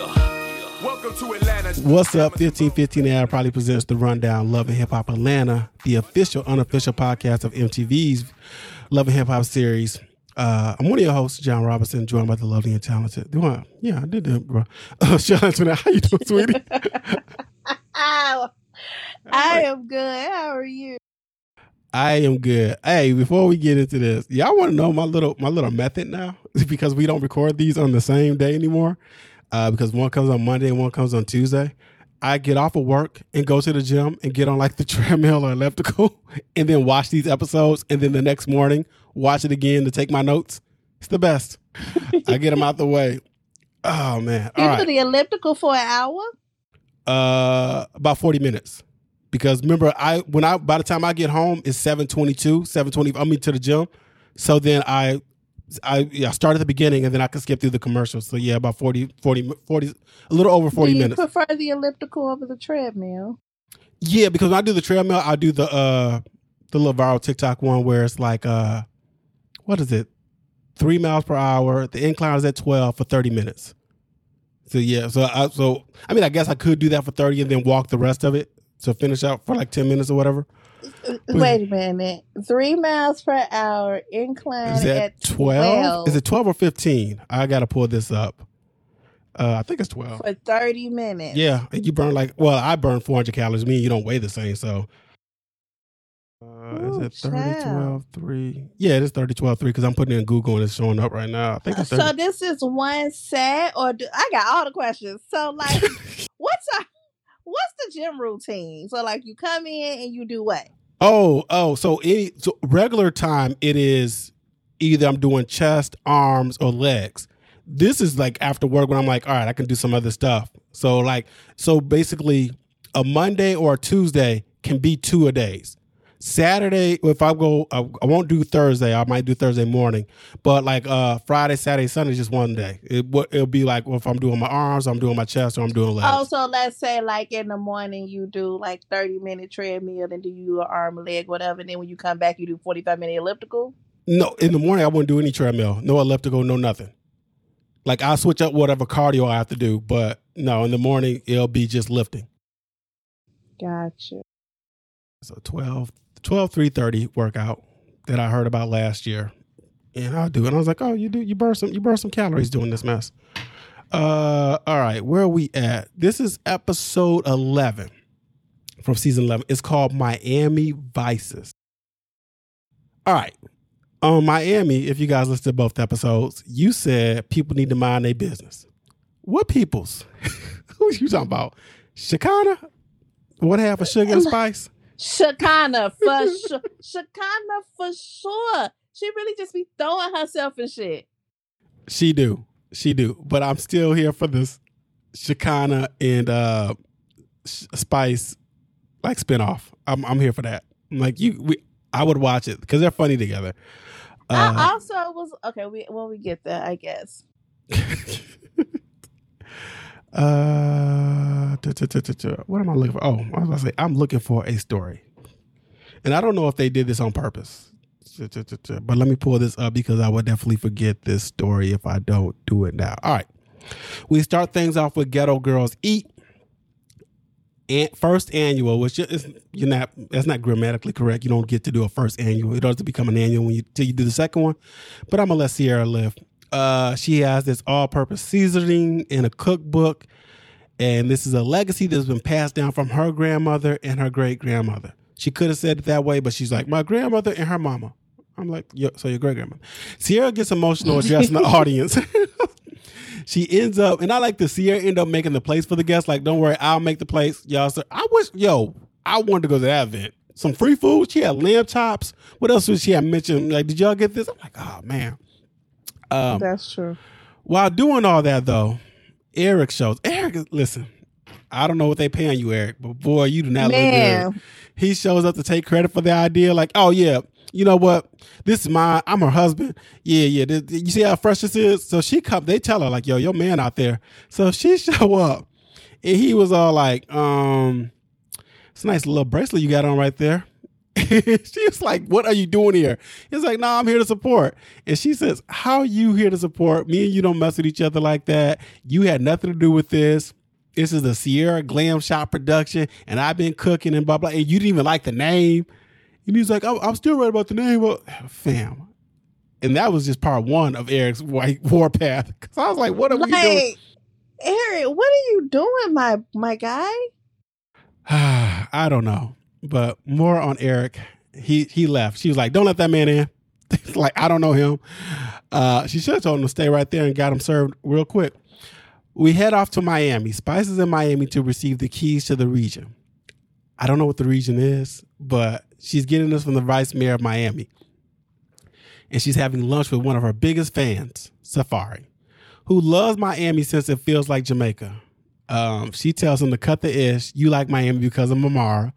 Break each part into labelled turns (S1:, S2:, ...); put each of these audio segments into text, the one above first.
S1: Welcome to Atlanta.
S2: What's up? 1515 AI probably presents the Rundown Love and Hip Hop Atlanta, the official, unofficial podcast of MTV's Love and Hip Hop series. Uh, I'm one of your hosts, Jon Robinson, joined by the lovely and talented. Do I? Yeah, I did that, bro. Uh, shout out to that. How you doing, sweetie?
S3: I am good. How are you?
S2: I am good. Hey, before we get into this, y'all want to know my little my little method now because we don't record these on the same day anymore. Uh, because one comes on Monday and one comes on Tuesday. I get off of work and go to the gym and get on like the treadmill or elliptical and then watch these episodes and then the next morning watch it again to take my notes. It's the best. I get them out the way. Oh man!
S3: You
S2: All
S3: do
S2: right,
S3: the elliptical for an hour?
S2: uh, about forty minutes. Because remember, I when I by the time I get home it's seven twenty two, seven twenty. I mean to the gym, so then I, I yeah start at the beginning and then I can skip through the commercials. So yeah, about 40, 40, 40 a little over forty
S3: do you
S2: minutes.
S3: prefer the elliptical over the treadmill?
S2: Yeah, because when I do the treadmill, I do the uh the little viral TikTok one where it's like uh what is it? Three miles per hour. The incline is at twelve for thirty minutes. So yeah, so I so I mean I guess I could do that for thirty and then walk the rest of it to finish out for like ten minutes or whatever.
S3: Uh, Wait a minute. Three miles per hour, incline
S2: Is that
S3: at
S2: 12?
S3: 12,
S2: Is it 12 or 15? I got to pull this up. Uh, I think it's 12.
S3: for 30 minutes.
S2: Yeah, and you burn like, well, I burn 400 calories. Me and you don't weigh the same, so. Uh,
S3: Ooh,
S2: is it 30,
S3: child.
S2: 12, 3? Yeah, it is 30, 12, 3 because I'm putting it in Google and it's showing up right now. I think it's
S3: So this is one set, or do, I got all the questions. So like, what's a what's the gym routine? So like, you come in and you do what?
S2: Oh, oh, so any so regular time it is either I'm doing chest, arms, or legs. This is like after work when I'm like, all right, I can do some other stuff. So like, so basically, a Monday or a Tuesday can be two a days. Saturday, if I go, I, I won't do Thursday. I might do Thursday morning, but like uh Friday, Saturday, Sunday, is just one day. It it'll be like well, if I'm doing my arms, I'm doing my chest, or I'm doing legs.
S3: Oh, so let's say like in the morning you do like 30 minute treadmill, then do you arm, leg, whatever. And then when you come back, you do 45 minute elliptical.
S2: No, in the morning I wouldn't do any treadmill, no elliptical, no nothing. Like I'll switch up whatever cardio I have to do, but no, in the morning it'll be just lifting.
S3: Gotcha.
S2: So 12, 12 330 workout that I heard about last year. And I'll do it. And I was like, oh, you do you burn some you burn some calories doing this mess. Uh all right, where are we at? This is episode 11 from season 11. It's called Miami Vices. All right. On Miami, if you guys listened to both episodes, you said people need to mind their business. What peoples? Who are you talking about? Shekinah? What half of sugar and spice?
S3: Shekinah for sure. Shekinah for sure. She really just be throwing herself and shit.
S2: She do. She do. But I'm still here for this Shekinah and uh Spice like spinoff. I'm I'm here for that. I'm like you we I would watch it because they're funny together.
S3: I
S2: Uh,
S3: also was okay. We when we get there, I guess.
S2: uh, what am I looking for? Oh, I was about to say I'm looking for a story, and I don't know if they did this on purpose. But let me pull this up because I would definitely forget this story if I don't do it now. All right, we start things off with Ghetto Girlz Eat. And first annual, which is you're not that's not grammatically correct. You don't get to do a first annual. It doesn't become an annual when you till you do the second one. But I'm gonna let Sierra live. Uh, she has this all-purpose seasoning in a cookbook, and this is a legacy that's been passed down from her grandmother and her great grandmother. She could have said it that way, but she's like my grandmother and her mama. I'm like, Yo, so your great grandmother. Sierra gets emotional addressing the audience. she ends up, and I like to see her end up making the place for the guests. Like, don't worry, I'll make the place, y'all. Sir, I wish, yo, I wanted to go to that event. Some free food. She had lamb chops. What else was she had mentioned? Like, did y'all get this? I'm like, oh man. Um,
S3: That's true.
S2: while doing all that though, Eric shows. Eric, listen, I don't know what they paying you, Eric, but boy, you do not look good. He shows up to take credit for the idea, like, oh yeah, you know what? This is my, I'm her husband. Yeah, yeah. this- you see how fresh this is? So she come, they tell her like, yo, your man out there. So she show up, and he was all like, um, it's a nice little bracelet you got on right there. she was like, What are you doing here? He's like, No, I'm here to support. And she says, How are you here to support? Me and you don't mess with each other like that. You had nothing to do with this. This is the Sierra Glam Shop production, and I've been cooking and blah blah. And you didn't even like the name. And he's like, I'm, I'm still right about the name, but fam. And that was just part one of Eric's white warpath. Cause I was like, what are we doing?
S3: Like, Eric, what are you doing, my my guy?
S2: I don't know, but more on Eric. He he left. She was like, "Don't let that man in." like I don't know him. Uh, she should have told him to stay right there and got him served real quick. We head off to Miami. Spice is in Miami to receive the keys to the region. I don't know what the region is, but she's getting this from the vice mayor of Miami. And she's having lunch with one of her biggest fans, Safaree, who loves Miami since it feels like Jamaica. Um, she tells him to cut the ish. You like Miami because of Mamara.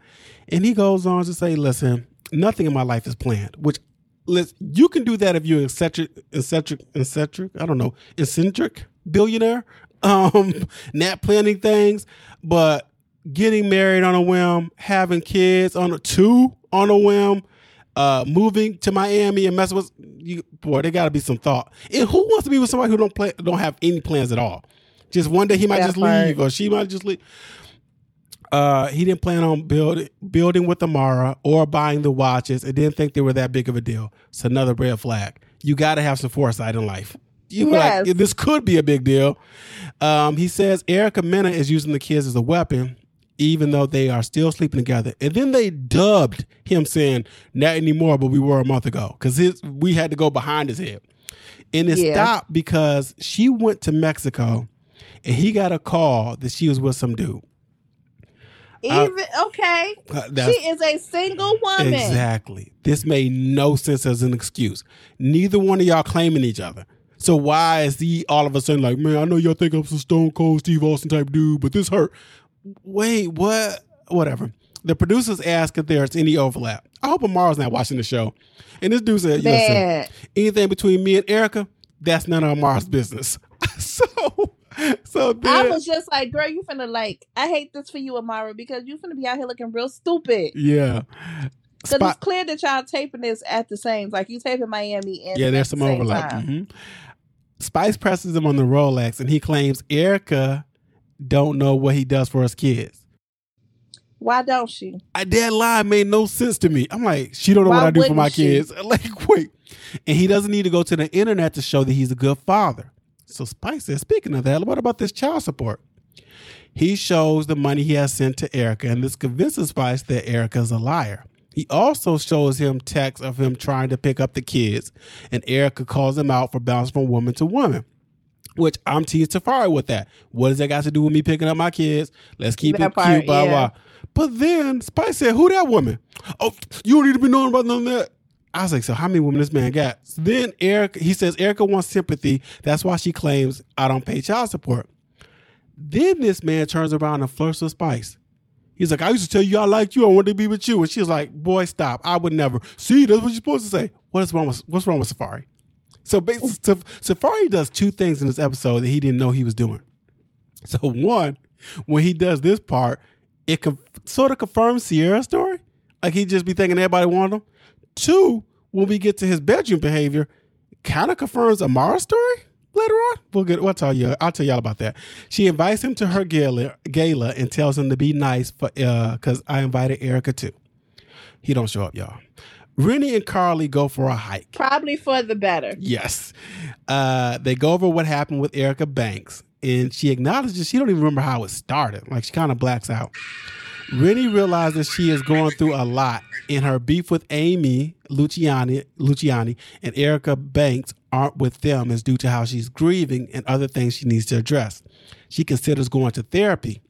S2: And he goes on to say, listen, nothing in my life is planned, which let's, you can do that if you're eccentric, eccentric, eccentric, I don't know, eccentric billionaire, um, not planning things, but getting married on a whim, having kids on a two on a whim, uh, moving to Miami and messing with you, boy, there got to be some thought. And who wants to be with somebody who don't play, don't have any plans at all? Just one day he might
S3: That
S2: just
S3: part.
S2: leave, or she might just leave. Uh, he didn't plan on building building with Amara or buying the watches. and didn't think they were that big of a deal. It's another red flag. You got to have some foresight in life. You were like,
S3: Yes.
S2: this could be a big deal. Um, he says Erica Mena is using the kids as a weapon, even though they are still sleeping together. And then they dubbed him saying, "Not anymore," but we were a month ago because we had to go behind his head. And it
S3: Yeah.
S2: stopped because she went to Mexico, and he got a call that she was with some dude.
S3: Even okay,
S2: Uh,
S3: she is a single woman.
S2: Exactly. This made no sense as an excuse. Neither one of y'all claiming each other. So why is he all of a sudden like, man, I know y'all think I'm some stone cold Steve Austin type dude, but this hurt. Wait, what? Whatever. The producers ask if there's any overlap. I hope Amara's not watching the show. And this dude said, listen, anything between me and Erica, that's none of Amara's business. so, so
S3: I was just like, girl, you finna like. I hate this for you, Amara, because you finna be out here looking real stupid.
S2: yeah.
S3: Because
S2: Spot-
S3: it's clear that y'all taping this at the same, like you taping Miami and
S2: Yeah, there's
S3: at the
S2: some overlap. Mhm. Spice presses him on the Rolex, and he claims Erica don't know what he does for his kids.
S3: Why don't she?
S2: I, that lie made no sense to me. I'm like, she don't know
S3: Why
S2: what I do for my
S3: she?
S2: kids. Like, wait, and he doesn't need to go to the internet to show that he's a good father. So Spice says, speaking of that, what about this child support? He shows the money he has sent to Erica, and this convinces Spice that Erica's a liar. He also shows him texts of him trying to pick up the kids, and Erica calls him out for bouncing from woman to woman. Which I'm teased to fire with that. What does that got to do with me picking up my kids? Let's keep
S3: That
S2: it
S3: part,
S2: cute, blah
S3: yeah.
S2: blah. But then Spice said, "Who that woman? Oh, you don't need to be knowing about none of that." I was like, "So how many women this man got?" So then Eric, he says Erica wants sympathy. That's why she claims I don't pay child support. Then this man turns around and flirts with Spice. He's like, I used to tell you I liked you. I wanted to be with you. And she's like, Boy, stop. I would never. See, that's what you're supposed to say. What is wrong with what's wrong with Safaree? So basically, oh. Safaree does two things in this episode that he didn't know he was doing. So one, when he does this part, it sort of confirms Sierra's story. Like he'd just be thinking everybody wanted him. Two, when we get to his bedroom behavior, kind of confirms Amara's story later on. We'll get. We'll tell you. I'll tell y'all about that. She invites him to her gala, gala and tells him to be nice for because I invited Erica too. He don't show up, y'all. Renni and Karlie go for a hike.
S3: Probably for the better.
S2: Yes. Uh, they go over what happened with Erica Banks, and she acknowledges she don't even remember how it started. Like she kind of blacks out. Renni realizes she is going through a lot, and her beef with Amy Luciani, Luciani and Erica Banks aren't with them is due to how she's grieving and other things she needs to address. She considers going to therapy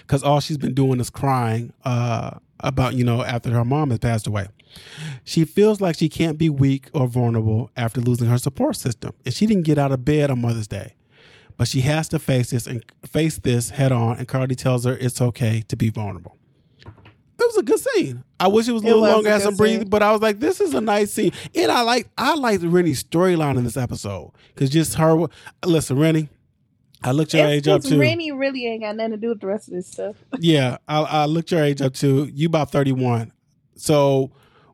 S2: because all she's been doing is crying uh, about, you know, after her mom has passed away. She feels like she can't be weak or vulnerable after losing her support system, and she didn't get out of bed on Mother's Day. But she has to face this and face this head on. And Cardi tells her it's okay to be vulnerable. It was a good scene. I wish it was a little
S3: was
S2: longer,
S3: a
S2: had
S3: good
S2: some breathe,
S3: scene.
S2: but I was like, this is a nice scene. And I like I liked Renni's storyline in this episode because just her. Listen, Renni, I looked your
S3: It's
S2: age up too.
S3: Renni really ain't got nothing to do with the rest of this stuff.
S2: Yeah, I, I looked your age up too. You about thirty one. So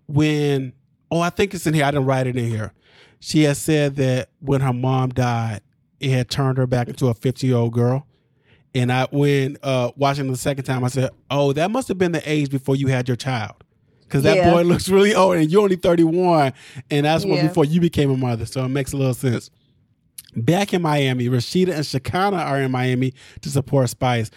S2: when oh, I think it's in here. I didn't write it in here. She has said that when her mom died, it had turned her back into a 50 year old girl. And I, when uh, watching the second time, I said, "Oh, that must have been the age before you had your child, because that
S3: Yeah.
S2: boy looks really old, and you're only 31, and that's when
S3: Yeah.
S2: before you became a mother. So it makes a little sense." Back in Miami, Rashida and Shekinah are in Miami to support Spice.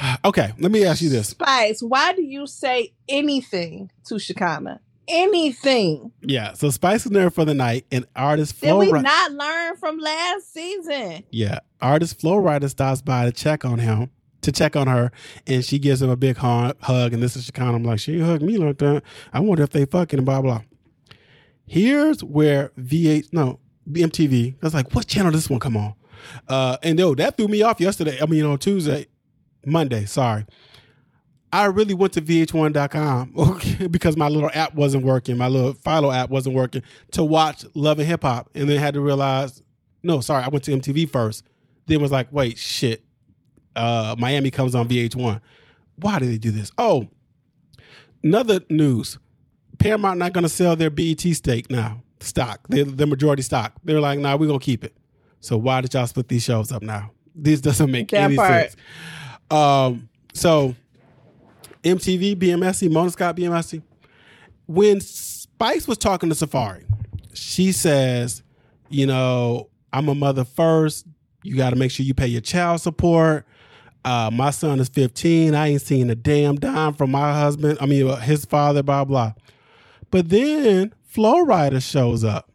S2: Okay, let me ask you this.
S3: Spice, why do you say anything to Shekinah? Anything?
S2: Yeah, so Spice is there for the night, and artist
S3: Did
S2: Flo.
S3: we
S2: Ri-
S3: not learn from last season?
S2: Yeah, artist Flo Rida stops by to check on him, to check on her, and she gives him a big hug. and this is Shekinah. I'm like, she hugged me like that. I wonder if they fucking blah blah. Here's where VH no MTV. I was like, what channel this one come on? Uh, and yo, that threw me off yesterday. I mean on Tuesday, Monday. Sorry. I really went to VH1.com okay, because my little app wasn't working. My little Philo app wasn't working to watch Love and Hip Hop, and then had to realize, no, sorry, I went to MTV first. Then was like, wait, shit, uh, Miami comes on VH1. Why did they do this? Oh, another news: Paramount not going to sell their BET stake now. Stock, the majority stock. They're like, nah, we're gonna keep it. So why did y'all split these shows up now? This doesn't make
S3: That
S2: any
S3: part.
S2: sense. Um, so MTV, BMSC, Mona Scott, BMSC. When Spice was talking to Safaree, she says, you know, I'm a mother first. You got to make sure you pay your child support. Uh, my son is 15. I ain't seen a damn dime from my husband. I mean, uh, his father, blah, blah. But then Flo Rida shows up.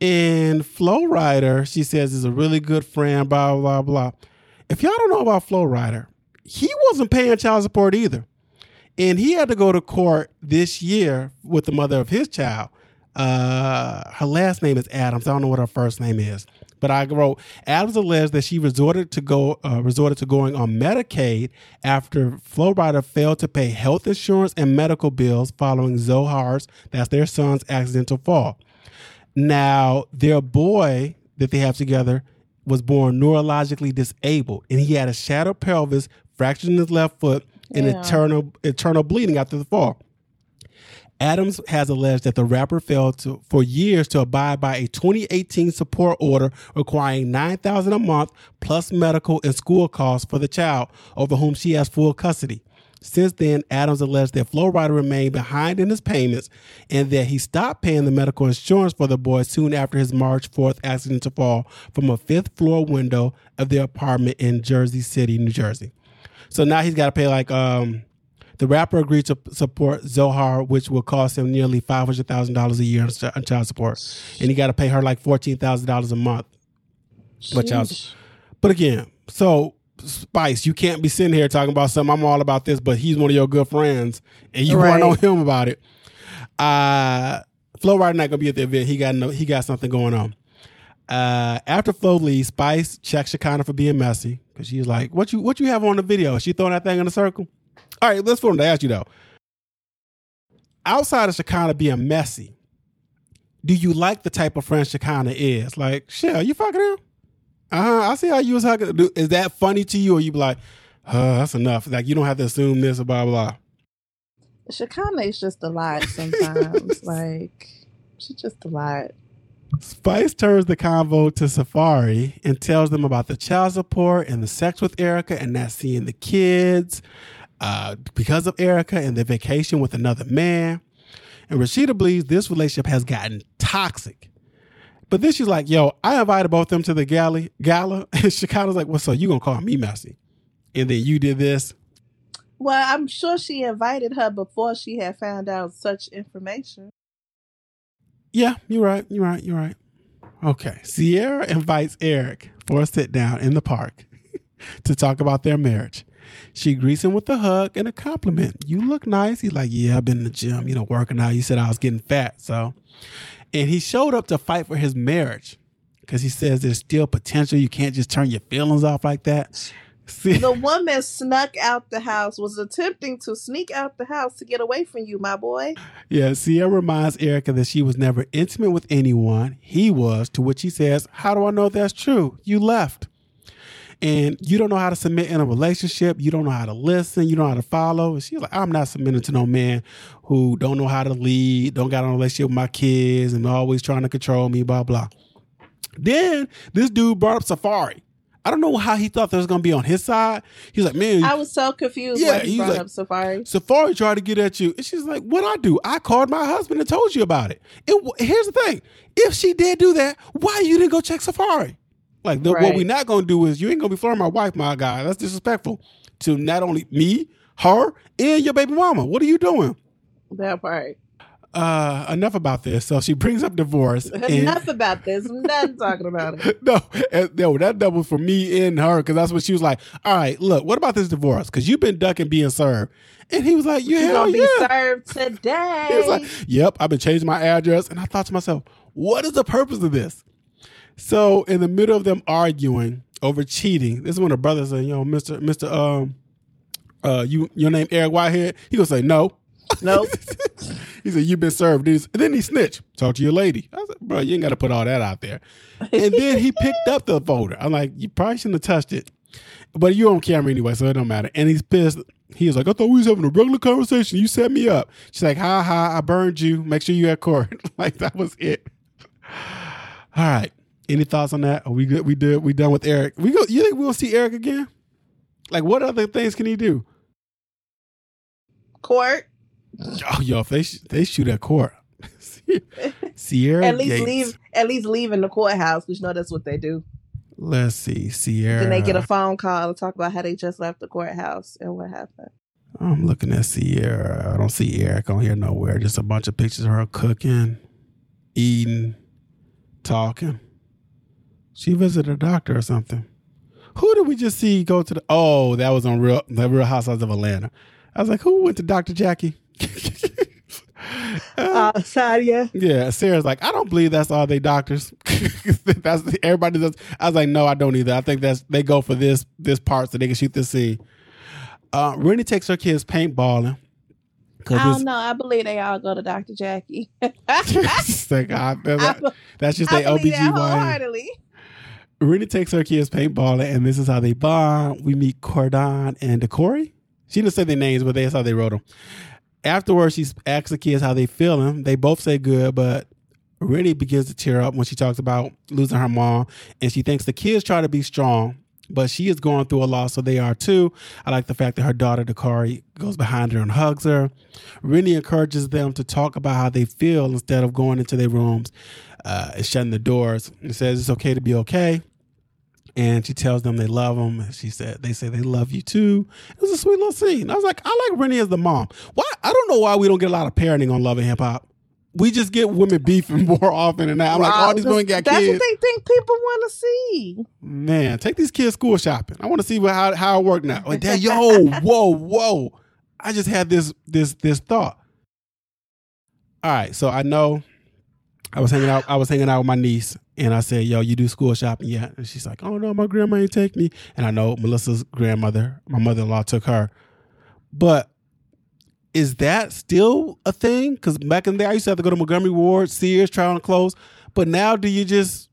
S2: And Flo Rida, she says, is a really good friend, blah, blah, blah. If y'all don't know about Flo Rida, he wasn't paying child support either. And he had to go to court this year with the mother of his child. Uh, her last name is Adams. I don't know what her first name is. But I wrote Adams alleged that she resorted to go uh, resorted to going on Medicaid after Flo Rida failed to pay health insurance and medical bills following Zohar's, that's their son's accidental fall. Now, their boy that they have together was born neurologically disabled, and he had a shattered pelvis, fractured in his left foot, and
S3: Yeah.
S2: internal internal bleeding after the fall. Adams has alleged that the rapper failed to, for years to abide by a 2018 support order requiring 9000 a month plus medical and school costs for the child over whom she has full custody. Since then, Adams alleged that Flo Rida remained behind in his payments and that he stopped paying the medical insurance for the boy soon after his March 4th accident to fall from a fifth floor window of their apartment in Jersey City, New Jersey. So now he's got to pay like um the rapper agreed to support Zohar, which will cost him nearly five hundred thousand dollars a year in child support, and he got to pay her like fourteen thousand dollars a month. But y'all- But again, so Spice, you can't be sitting here talking about something. I'm all about this, but he's one of your good friends, and you
S3: Right.
S2: weren't on him about it. Uh, Flo Rida not gonna be at the event. He got no, he got something going on. Uh, after Flo leaves, Spice checks Shekinah for being messy because she's like, "What you what you have on the video?" Is She throwing that thing in a circle. All right, let's for him to ask you though. Outside of Shekinah being messy, do you like the type of friend Shekinah is? Like, Shell, you fucking him? Uh huh. I see how you was hugging. Do- Is that funny to you, or you be like, uh, that's enough? Like, you don't have to assume this, or blah blah. blah.
S3: Shekinah is just a lot sometimes. like she's just a lot.
S2: Spice turns the convo to Safaree and tells them about the child support and the sex with Erica and not seeing the kids uh, because of Erica and the vacation with another man. And Rashida believes this relationship has gotten toxic. But then she's like, yo, I invited both of them to the gala. gala. And Shekinah's like, well, so you going to call me messy? And then you did this.
S3: Well, I'm sure she invited her before she had found out such information.
S2: Yeah, you're right. You're right. You're right. Okay. Sierra invites Eric for a sit down in the park to talk about their marriage. She greets him with a hug and a compliment. You look nice. He's like, Yeah, I've been in the gym, you know, working out. You said I was getting fat. So, and he showed up to fight for his marriage because he says there's still potential. You can't just turn your feelings off like that. See,
S3: The woman snuck out the house, was attempting to sneak out the house to get away from you, my boy.
S2: Yeah, Sierra reminds Erica that she was never intimate with anyone. He was, to which he says, How do I know that's true? You left. and you don't know how to submit in a relationship. You don't know how to listen. You don't know how to follow. And she's like, I'm not submitting to no man who don't know how to lead, don't got on a relationship with my kids, and always trying to control me, blah, blah. Then this dude brought up Safaree. I don't know how he thought that was going to be on his side. He's like, man,
S3: I was so confused
S2: Yeah,
S3: when he
S2: he's
S3: brought
S2: like-
S3: up Safaree.
S2: Safaree tried to get at you. And she's like, what I do? I called my husband and told you about it. it w- here's the thing. If she did do that, why you didn't go check Safaree? Like, the, what
S3: Right.
S2: we not going to do is you ain't going to be flirting my wife, my guy. That's disrespectful to not only me, her, and your baby mama. What are you doing?
S3: That part.
S2: Uh, enough about this. So she brings up divorce.
S3: Enough about this. I'm done talking about it.
S2: no, and- no, that doubles for me and her because that's what she was like. All right, look, what about this divorce? Because you've been ducking being served, and he was like, "Yeah,
S3: You're gonna be served today.
S2: He was like, "Yep, I've been changing my address," and I thought to myself, "What is the purpose of this?" So, in the middle of them arguing over cheating, this is when the brother said, "You know, Mister, Mister, um, uh, you, your name Eric Whitehead." He gonna say, "No."
S3: Nope.
S2: he said, You've been served. And then he snitched. Talk to your lady. I said, Bro, you ain't got to put all that out there. And then he picked up the folder. I'm like, You probably shouldn't have touched it. But you're on camera anyway, so it don't matter. And he's pissed. He was like, I thought we was having a regular conversation. You set me up. She's like, Ha ha, I burned you. Make sure you at court. like, that was it. All right. Any thoughts on that? Are we good? We did. We done with Eric. We go. You think we'll see Eric again? Like, what other things can he do?
S3: Court.
S2: Oh, yo, if they sh- they shoot at court, Sierra
S3: At least
S2: Gates.
S3: leave. At least leave in the courthouse because you know that's what they do.
S2: Let's see, Sierra.
S3: Then they get a phone call to talk about how they just left the courthouse and what happened.
S2: I'm looking at Sierra. I don't see Eric on here nowhere. Just a bunch of pictures of her cooking, eating, talking. She visited a doctor or something. Who did we just see go to the? Oh, that was on Real the Real Housewives of Atlanta. I was like, who went to Doctor Jackie? Uh,
S3: Sadia.
S2: Yeah, Sarah's like, I don't believe that's all they doctors. that's everybody does. I was like, no, I don't either. I think that's they go for this this part so they can shoot this scene. Uh, Renni takes her kids paintballing.
S3: I don't know. I believe they all go to Dr. Jackie. I,
S2: like, ah, that's,
S3: be-
S2: that's just
S3: I
S2: their OBGYN. Renni takes her kids paintballing, and this is how they bond. We meet Cordon and Decory. She didn't say their names, but that's how they wrote them. Afterwards, she asks the kids how they feeling. They both say good, but Renni begins to tear up when she talks about losing her mom, and she thinks the kids try to be strong, but she is going through a loss, so they are too. I like the fact that her daughter Dakari goes behind her and hugs her. Renni encourages them to talk about how they feel instead of going into their rooms uh, and shutting the doors. And says it's okay to be okay. And she tells them they love them. And She said they say they love you too. It was a sweet little scene. I was like, I like Renni as the mom. Why? I don't know why we don't get a lot of parenting on Love and Hip Hop. We just get women beefing more often than that. I'm like, all these women got
S3: that's
S2: kids.
S3: That's what they think people want to see.
S2: Man, take these kids school shopping. I want to see what, how how it worked now. Like, Dad, yo, whoa, whoa! I just had this this this thought. All right, so I know I was hanging out. I was hanging out with my niece, and I said, "Yo, you do school shopping yet?" And she's like, "Oh no, my grandma ain't take me." And I know Melissa's grandmother, my mother-in-law, took her. But is that still a thing? Because back in the day, I used to have to go to Montgomery Ward, Sears, try on clothes. But now, do you just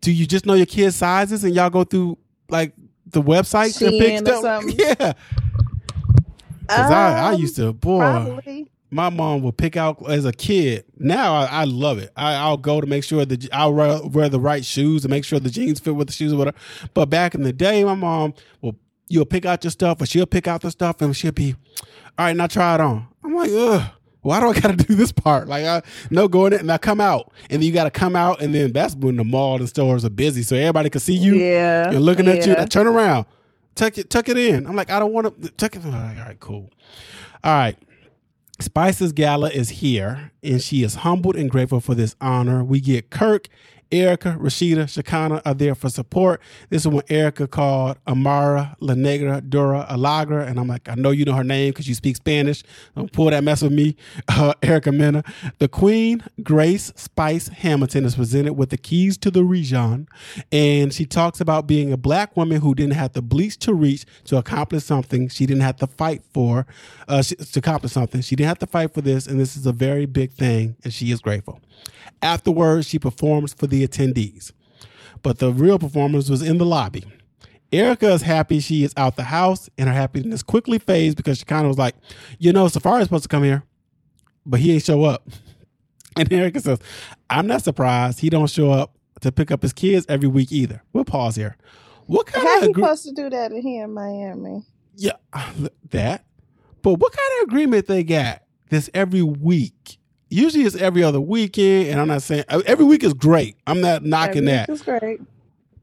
S2: do you just know your kids' sizes and y'all go through like the websites and pick stuff? Yeah, because I, I
S3: Um,
S2: used to boy,
S3: Probably.
S2: My mom would pick out as a kid. Now I, I love it. I, I'll go to make sure that I'll wear, wear the right shoes and make sure the jeans fit with the shoes or whatever. But back in the day, my mom will you'll pick out your stuff, or she'll pick out the stuff, and she'll be, all right, now try it on. I'm like, ugh. Why do I got to do this part? Like, I no going in and I come out, and then you got to come out, and then that's when the mall and stores are busy, so everybody can see you.
S3: yeah.
S2: You're looking at you.
S3: I
S2: Turn around. Tuck it. Tuck it in. I'm like, I don't want to tuck it. Right, all right, cool. All right. Spice's gala is here, and she is humbled and grateful for this honor. We get Kirk, Erica, Rashida, Shekinah are there for support. This is when Erica called Amara, La Negra, Dura, Alagra, and I'm like, I know you know her name because you speak Spanish. Don't pull that mess with me, uh, Erica Mena. The Queen, Grace Spice Hamilton, is presented with the keys to the region, and she talks about being a black woman who didn't have to bleach to reach to accomplish something she didn't have to fight for, uh, to accomplish something. She didn't have to fight for this, and this is a very big thing, and she is grateful. Afterwards, she performs for the attendees, but the real performance was in the lobby. Erica is happy she is out the house, and her happiness quickly fades because she kind of was like, you know, Safaree's supposed to come here, but he ain't show up. And Erica says, I'm not surprised he don't show up to pick up his kids every week either. We'll pause here. What kind
S3: How
S2: of agree-
S3: supposed to do that here in Miami?
S2: yeah, that. But what kind of agreement they got this every week? Usually it's every other weekend, and I'm not saying uh, every week is great. I'm not knocking that.
S3: It's great.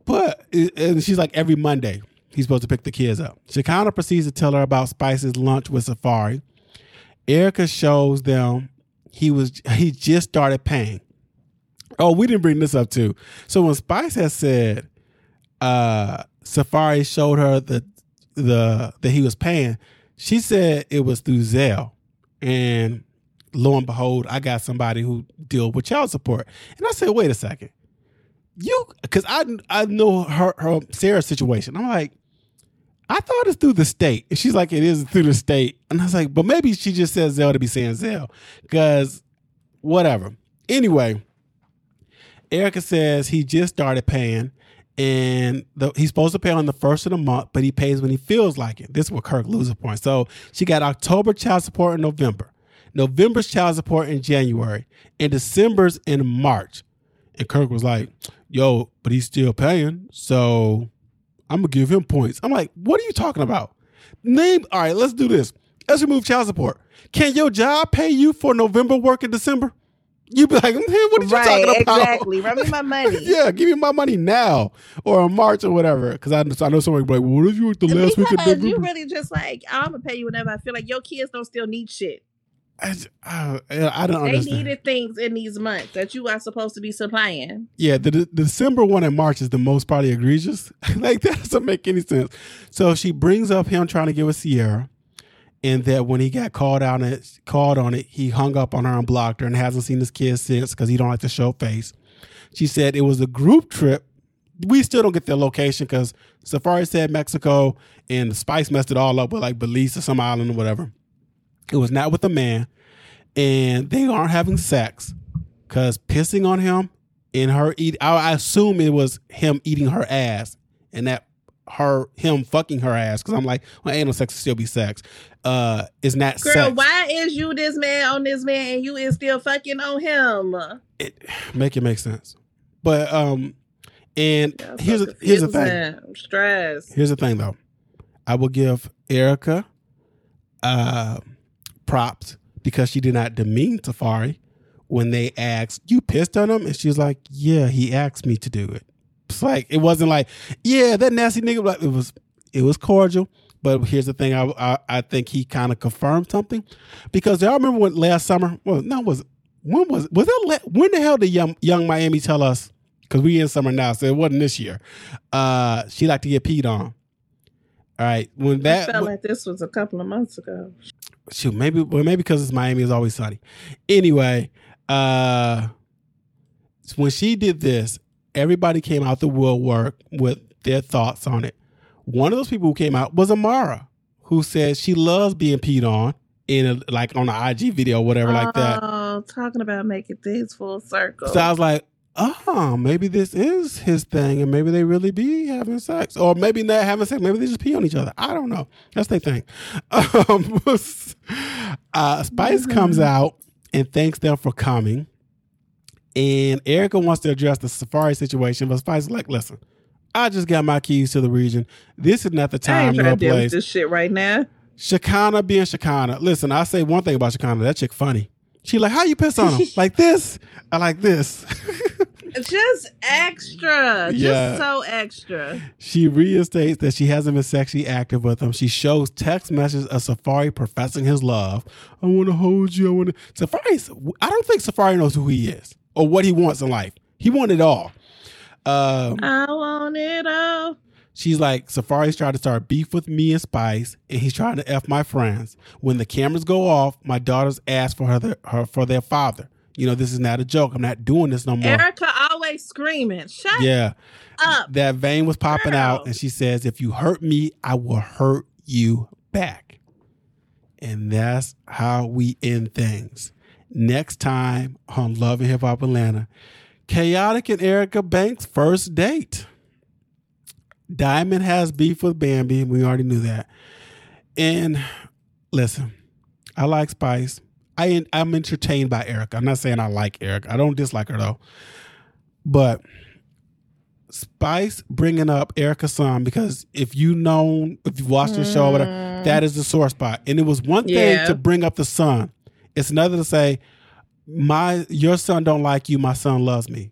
S2: But and she's like every Monday he's supposed to pick the kids up. Shekinah proceeds to tell her about Spice's lunch with Safaree. Erica shows them he was he just started paying. Oh, we didn't bring this up too. So when Spice has said uh Safaree showed her the the that he was paying, she said it was through Zelle. And lo and behold, I got somebody who deal with child support. And I said, wait a second you because I I know her her Sarah's situation. I'm like, I thought it's through the state. And she's like, it is through the state. And I was like, but maybe she just says Zelle to be saying Zelle. Because whatever. Anyway, Erica says he just started paying and the, he's supposed to pay on the first of the month, but he pays when he feels like it. This is what Kirk loses point. So she got October child support in November, November's child support in January, and December's in March. And Kirk was like, yo, but he's still paying. So I'm going to give him points. I'm like, what are you talking about? Name, all right, let's do this. Let's remove child support. Can your job pay you for November work in December? You'd be like, man, what are you
S3: right,
S2: talking about?
S3: exactly. Run me my money.
S2: yeah, give me my money now or in March or whatever. Because I, I know somebody be like, what did you work the last week of
S3: because
S2: November?
S3: you really just like I'm gonna pay you whenever I feel like your kids don't still need shit.
S2: I, j- uh, I don't
S3: They
S2: understand.
S3: needed things in these months that you are supposed to be supplying.
S2: Yeah, the, the December one in March is the most probably egregious. like that doesn't make any sense. So she brings up him trying to get with Sierra, and that when he got called out and it, called on it, he hung up on her and blocked her and hasn't seen his kids since because he don't like to show face. She said it was a group trip. We still don't get their location because Safaree said Mexico and the Spice messed it all up with like Belize or some island or whatever. It was not with a man, and they aren't having sex because pissing on him and her eat. I, I assume it was him eating her ass, and that her him fucking her ass. Because I'm like, well, ain't no sex, still be sex. Uh, is not
S3: Girl,
S2: sex.
S3: why is you this man on this man and you is still fucking on him?
S2: It, make it make sense. But um, and
S3: Yeah, so
S2: here's a, here's the thing.
S3: I'm stressed.
S2: Here's the thing, though. I will give Erica uh, props because she did not demean Safaree when they asked, "You pissed on him?" and she was like, "Yeah, he asked me to do it." It's like it wasn't like, "Yeah, that nasty nigga." Like it was, it was cordial. But here's the thing: I I, I think he kind of confirmed something because I remember when last summer. Well, no, was when was was that? When the hell did young Yung Miami tell us? Because we in summer now, so it wasn't this year. Uh, she liked to get peed on. All right, when that
S3: felt like this was a couple of months ago.
S2: Shoot, maybe well, maybe because it's Miami is always sunny. Anyway, uh when she did this, everybody came out the woodwork with their thoughts on it. One of those people who came out was Amara, who said she loves being peed on in a, like on an IG video or whatever like that.
S3: Oh, talking about making things full circle.
S2: So I was like, oh, maybe this is his thing, and maybe they really be having sex, or maybe not having sex. Maybe they just pee on each other. I don't know. That's their thing. Um, uh, Spice comes out and thanks them for coming, and Erica wants to address the Safaree situation, but Spice is like, listen. I just got my keys to the region. This is not the time
S3: ain't
S2: nor
S3: trying to deal with
S2: place.
S3: this shit right now.
S2: Shekinah being Shekinah. Listen, I say one thing about Shekinah. That chick funny. She like, how you piss on him? like this? I like this.
S3: Just extra.
S2: Yeah.
S3: Just so extra.
S2: She reinstates that she hasn't been sexually active with him. She shows text messages of Safaree professing his love. I want to hold you. I want to. Safaree. I don't think Safaree knows who he is or what he wants in life. He wants it all. Um,
S3: I want it all.
S2: She's like, Safaree's trying to start beef with me and Spice, and he's trying to f my friends. When the cameras go off, my daughters ask for her, her for their father. You know, this is not a joke. I'm not doing this no more.
S3: Erica always screaming. Shut
S2: Yeah.
S3: up.
S2: that vein was popping out and she says if you hurt me i will hurt you back and that's how we end things next time on love and hip hop atlanta chaotic and erica banks first date Diamond has beef with Bambi. We already knew that. And listen, I like Spice. I I'm entertained by Erica. I'm not saying I like Erica. I don't dislike her though. But Spice bringing up Erica's son because if you know if you've watched the show, whatever,
S3: Mm.
S2: that is the sore spot. And it was one thing
S3: Yeah.
S2: to bring up the son. It's another to say, my your son don't like you. My son loves me.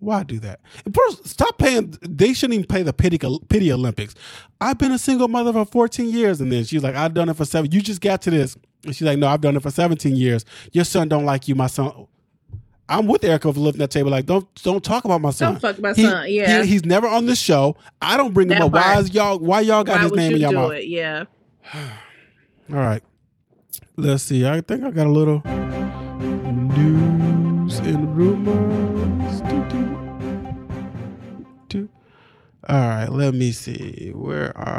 S2: Why do that? First, stop paying. They shouldn't even pay the pity pity Olympics. I've been a single mother for 14 years, and then she's like, I've done it for seven. You just got to this, and she's like, No, I've done it for 17 years. Your son don't like you. My son. I'm with Erica for lifting that table. Like, don't don't talk about my son.
S3: Don't fuck my
S2: He-
S3: son. Yeah.
S2: he- he's never on this show. I don't bring him
S3: That
S2: up. Why is y'all? Why y'all got
S3: Why
S2: his name in your
S3: do
S2: mouth?
S3: it? Yeah.
S2: All right. Let's see. I think I got a little news and rumors. All right. Let me see. Where are.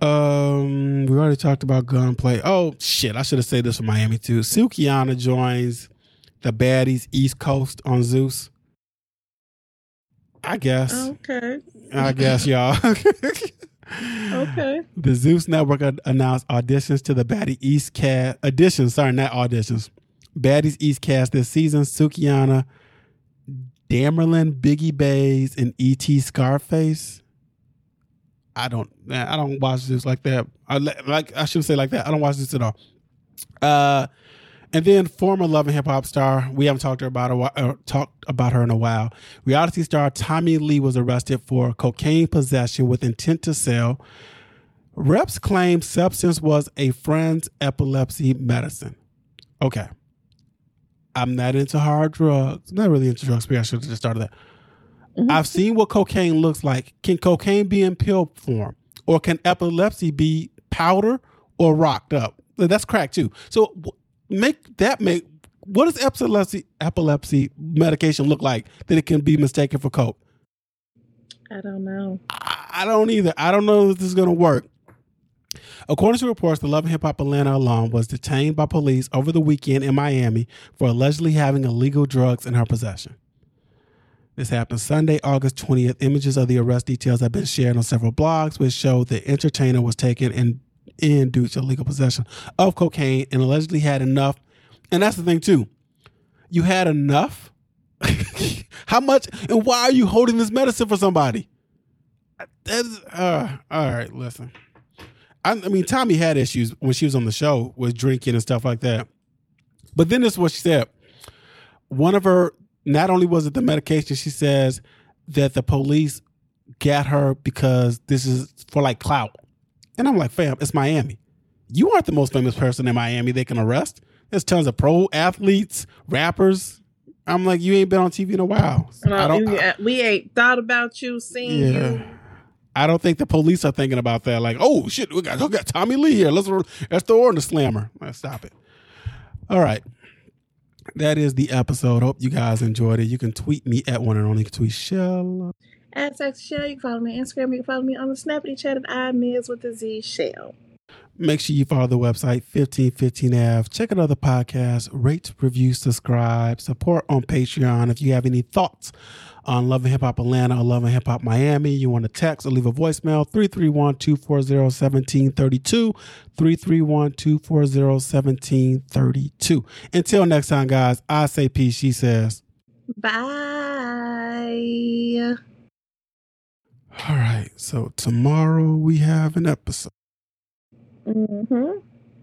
S2: Um, we already talked about gunplay. Oh shit! I should have said this for Miami too. Sukihana joins the baddies East Coast on Zeus. I guess.
S3: Okay.
S2: I guess y'all.
S3: Okay.
S2: The Zeus Network announced auditions to the Baddie East cast. Auditions, sorry, not auditions. Baddies East cast this season. Sukihana, Damerlin, Biggie Bays, and E.T. Scarface. I don't, I don't watch this like that. I like, I shouldn't say like that. I don't watch this at all. Uh, and then former Love and Hip Hop star, we haven't talked her about a uh, talked about her in a while. Reality star Tommie Lee was arrested for cocaine possession with intent to sell. Reps claim substance was a friend's epilepsy medicine. Okay. I'm not into hard drugs. Not really into drugs. Maybe I should have just started that.
S3: Mhm.
S2: I've seen what cocaine looks like. Can cocaine be in pill form? Or can epilepsy be powder or rocked up? That's crack too. So make that make what does epilepsy epilepsy medication look like that it can be mistaken for coke?
S3: I don't know.
S2: I I don't either. I don't know if this is going to work. According to reports, the Love and Hip Hop Atlanta alum was detained by police over the weekend in Miami for allegedly having illegal drugs in her possession. This happened Sunday, August 20th. Images of the arrest details have been shared on several blogs, which show the entertainer was taken in, in due to illegal possession of cocaine and allegedly had enough. And that's the thing, too. You had enough? How much? And why are you holding this medicine for somebody? That's, uh, all right, listen. I, I mean, Tommie had issues when she was on the show with drinking and stuff like that. But then this is what she said. One of her, not only was it the medication, she says that the police got her because this is for like clout. And I'm like, fam, it's Miami. You aren't the most famous person in Miami they can arrest. There's tons of pro athletes, rappers. I'm like, you ain't been on TV in a while. I don't.
S3: we, we ain't thought about you, seen
S2: Yeah.
S3: you.
S2: I don't think the police are thinking about that. Like, oh shit, we got, we got Tommie Lee here. Let's let's throw her in the slammer. Let's stop it. All right. That is the episode. Hope you guys enjoyed it. You can tweet me at one and only tweet shell.
S3: At Sex Shell, you can follow me on Instagram. You can follow me on the Snappity Chat at I Miz with the Z Shell.
S2: Make sure you follow the website 1515F. Check out other podcasts. Rate, review, subscribe. Support on Patreon. If you have any thoughts on Love and Hip Hop Atlanta or Love and Hip Hop Miami, you want to text or leave a voicemail 331 240 1732. 331 240 1732. Until next time, guys, I say peace. She says,
S3: Bye.
S2: All right. So tomorrow we have an episode.
S3: Mm-hmm.